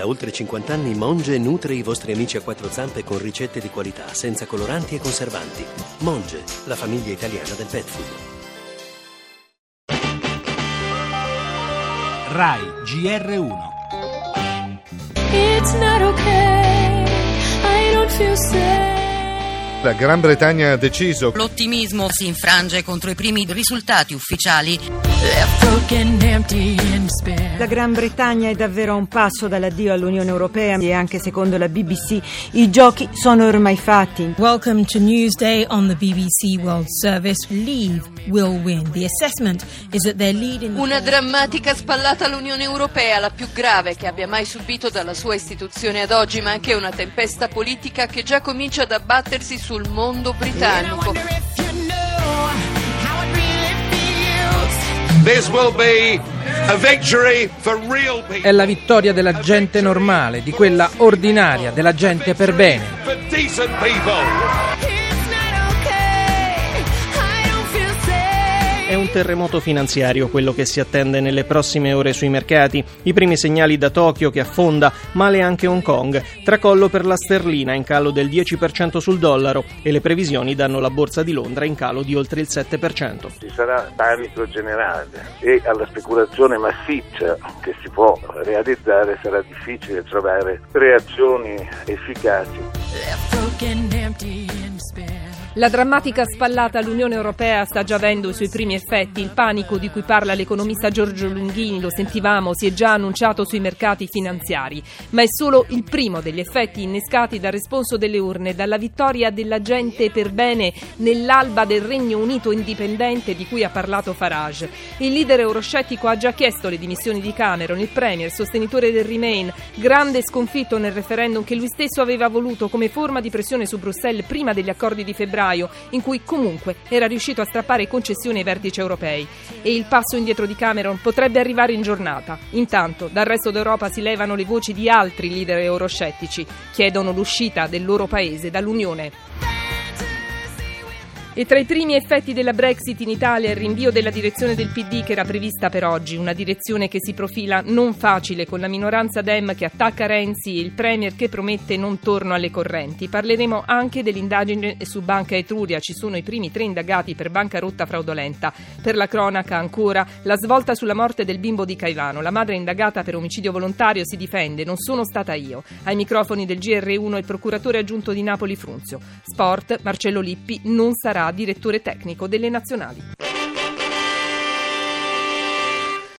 Da oltre 50 anni Monge nutre i vostri amici a quattro zampe con ricette di qualità, senza coloranti e conservanti. Monge, la famiglia italiana del pet food. RAI GR1 It's not okay. I don't feel safe. La Gran Bretagna ha deciso L'ottimismo si infrange contro i primi risultati ufficiali. La Gran Bretagna è davvero a un passo dall'addio all'Unione Europea e anche secondo la BBC i giochi sono ormai fatti. Welcome to Newsday on the BBC World Service. Leave will win. The assessment is that their lead in the Una drammatica spallata all'Unione Europea, la più grave che abbia mai subito dalla sua istituzione ad oggi, ma anche una tempesta politica che già comincia ad abbattersi sul mondo britannico. È la vittoria della gente normale, di quella ordinaria, della gente per bene. Un terremoto finanziario quello che si attende nelle prossime ore sui mercati. I primi segnali da Tokyo che affonda, male anche Hong Kong. Tracollo per la sterlina in calo del 10% sul dollaro e le previsioni danno la borsa di Londra in calo di oltre il 7%. ci sarà panico generale e alla speculazione massiccia che si può realizzare sarà difficile trovare reazioni efficaci. La drammatica spallata all'Unione Europea sta già avendo i suoi primi effetti. Il panico di cui parla l'economista Giorgio Lunghini, lo sentivamo, si è già annunciato sui mercati finanziari, ma è solo il primo degli effetti innescati dal responso delle urne, dalla vittoria della gente per bene nell'alba del Regno Unito indipendente di cui ha parlato Farage. Il leader euroscettico ha già chiesto le dimissioni di Cameron, il premier, sostenitore del Remain, grande sconfitto nel referendum che lui stesso aveva voluto come forma di pressione su Bruxelles prima degli accordi di febbraio, in cui comunque era riuscito a strappare concessioni ai vertici europei. E il passo indietro di Cameron potrebbe arrivare in giornata. Intanto, dal resto d'Europa si levano le voci di altri leader euroscettici, chiedono l'uscita del loro paese dall'Unione. E tra i primi effetti della Brexit in Italia il rinvio della direzione del PD che era prevista per oggi, una direzione che si profila non facile con la minoranza Dem che attacca Renzi e il Premier che promette non torno alle correnti. Parleremo anche dell'indagine su Banca Etruria, ci sono i primi tre indagati per bancarotta fraudolenta. Per la cronaca ancora la svolta sulla morte del bimbo di Caivano, la madre indagata per omicidio volontario si difende, non sono stata io. Ai microfoni del GR1 il procuratore aggiunto di Napoli Frunzio. Sport, Marcello Lippi non sarà direttore tecnico delle nazionali.